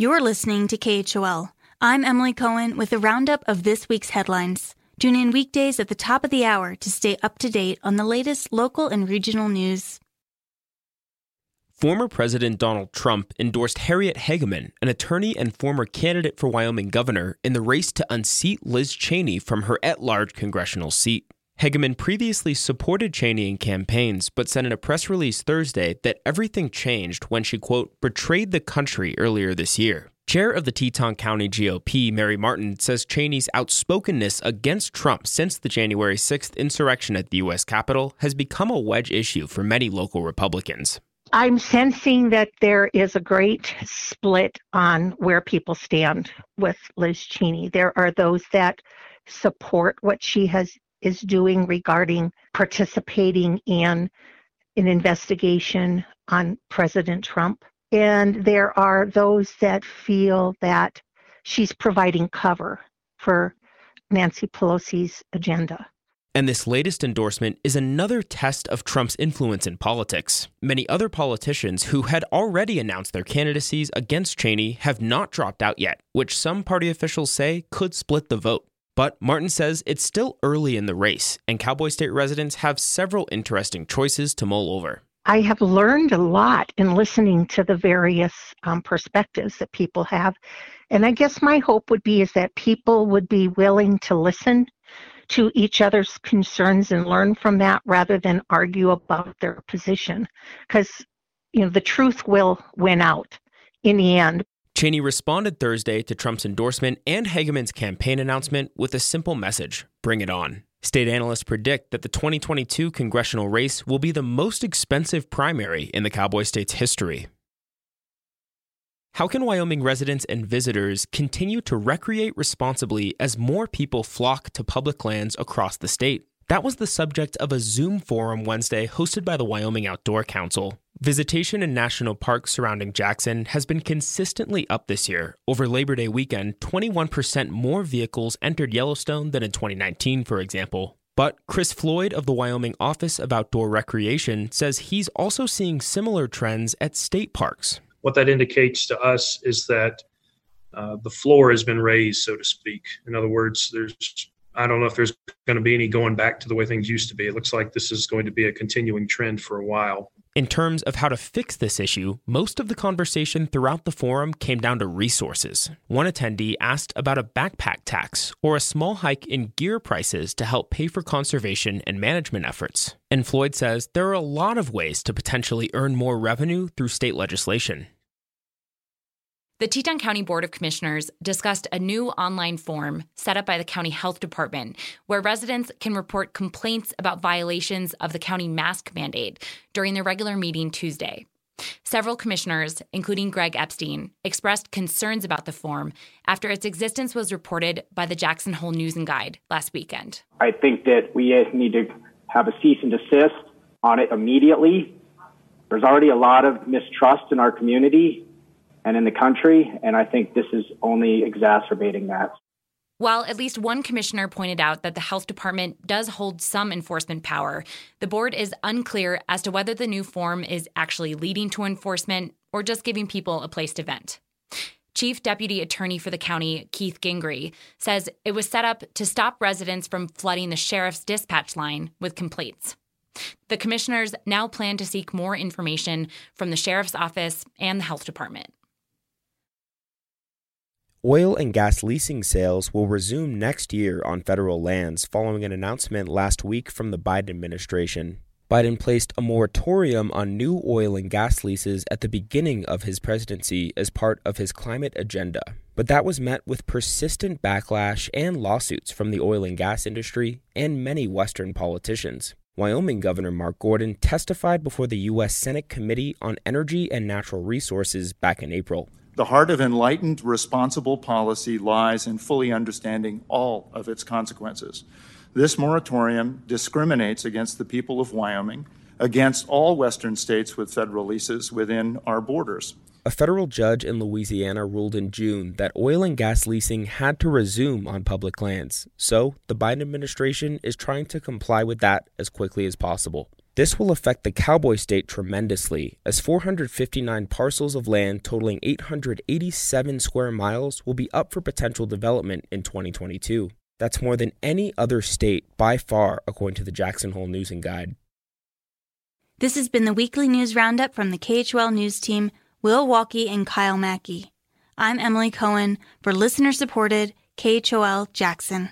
You're listening to KHOL. I'm Emily Cohen with a roundup of this week's headlines. Tune in weekdays at the top of the hour to stay up to date on the latest local and regional news. Former President Donald Trump endorsed Harriet Hageman, an attorney and former candidate for Wyoming governor, in the race to unseat Liz Cheney from her at large congressional seat. Hageman previously supported Cheney in campaigns, but said in a press release Thursday that everything changed when she, quote, betrayed the country earlier this year. Chair of the Teton County GOP, Mary Martin, says Cheney's outspokenness against Trump since the January 6th insurrection at the U.S. Capitol has become a wedge issue for many local Republicans. I'm sensing that there is a great split on where people stand with Liz Cheney. There are those that support what she has is doing regarding participating in an investigation on President Trump. And there are those that feel that she's providing cover for Nancy Pelosi's agenda. And this latest endorsement is another test of Trump's influence in politics. Many other politicians who had already announced their candidacies against Cheney have not dropped out yet, which some party officials say could split the vote. But Martin says it's still early in the race, and Cowboy State residents have several interesting choices to mull over. I have learned a lot in listening to the various um, perspectives that people have. And I guess my hope would be is that people would be willing to listen to each other's concerns and learn from that rather than argue about their position. Because, you know, the truth will win out in the end. Cheney responded Thursday to Trump's endorsement and Hageman's campaign announcement with a simple message bring it on. State analysts predict that the 2022 congressional race will be the most expensive primary in the Cowboy State's history. How can Wyoming residents and visitors continue to recreate responsibly as more people flock to public lands across the state? That was the subject of a Zoom forum Wednesday hosted by the Wyoming Outdoor Council. Visitation in national parks surrounding Jackson has been consistently up this year. Over Labor Day weekend, 21% more vehicles entered Yellowstone than in 2019, for example. But Chris Floyd of the Wyoming Office of Outdoor Recreation says he's also seeing similar trends at state parks. What that indicates to us is that uh, the floor has been raised, so to speak. In other words, there's I don't know if there's going to be any going back to the way things used to be. It looks like this is going to be a continuing trend for a while. In terms of how to fix this issue, most of the conversation throughout the forum came down to resources. One attendee asked about a backpack tax or a small hike in gear prices to help pay for conservation and management efforts. And Floyd says there are a lot of ways to potentially earn more revenue through state legislation. The Teton County Board of Commissioners discussed a new online form set up by the county health department where residents can report complaints about violations of the county mask mandate during their regular meeting Tuesday. Several commissioners, including Greg Epstein, expressed concerns about the form after its existence was reported by the Jackson Hole News and Guide last weekend. I think that we need to have a cease and desist on it immediately. There's already a lot of mistrust in our community and in the country. And I think this is only exacerbating that. While at least one commissioner pointed out that the health department does hold some enforcement power, the board is unclear as to whether the new form is actually leading to enforcement or just giving people a place to vent. Chief Deputy Attorney for the county, Keith Gingery, says it was set up to stop residents from flooding the sheriff's dispatch line with complaints. The commissioners now plan to seek more information from the sheriff's office and the health department. Oil and gas leasing sales will resume next year on federal lands following an announcement last week from the Biden administration. Biden placed a moratorium on new oil and gas leases at the beginning of his presidency as part of his climate agenda. But that was met with persistent backlash and lawsuits from the oil and gas industry and many Western politicians. Wyoming Governor Mark Gordon testified before the U.S. Senate Committee on Energy and Natural Resources back in April. The heart of enlightened, responsible policy lies in fully understanding all of its consequences. This moratorium discriminates against the people of Wyoming, against all Western states with federal leases within our borders. A federal judge in Louisiana ruled in June that oil and gas leasing had to resume on public lands, so the Biden administration is trying to comply with that as quickly as possible. This will affect the cowboy state tremendously, as 459 parcels of land totaling 887 square miles will be up for potential development in 2022. That's more than any other state by far, according to the Jackson Hole News and Guide. This has been the weekly news roundup from the KHOL News Team, Will Walkey and Kyle Mackey. I'm Emily Cohen for listener supported KHOL Jackson.